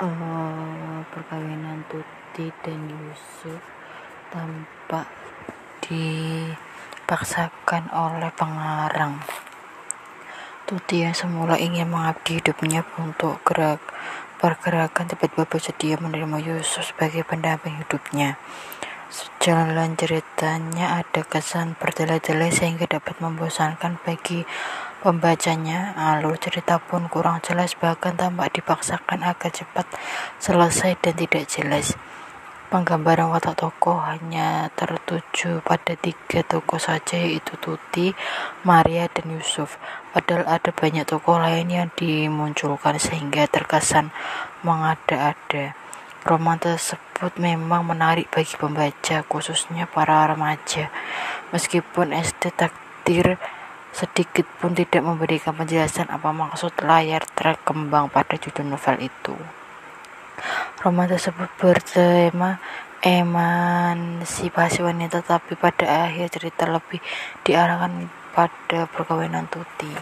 uh, perkawinan Tuti dan Yusuf tampak dipaksakan oleh pengarang. Tuti yang semula ingin mengabdi hidupnya untuk gerak pergerakan tiba-tiba bersedia menerima Yusuf sebagai pendamping hidupnya. Sejalan ceritanya ada kesan bertele-tele sehingga dapat membosankan bagi pembacanya. Alur cerita pun kurang jelas bahkan tampak dipaksakan agar cepat selesai dan tidak jelas. Penggambaran watak tokoh hanya tertuju pada tiga tokoh saja yaitu Tuti, Maria, dan Yusuf. Padahal ada banyak tokoh lain yang dimunculkan sehingga terkesan mengada-ada. Roman tersebut memang menarik bagi pembaca, khususnya para remaja. Meskipun SD takdir sedikit pun tidak memberikan penjelasan apa maksud layar terkembang pada judul novel itu. Roman tersebut bertema emansipasi wanita, tapi pada akhir cerita lebih diarahkan pada perkawinan Tuti.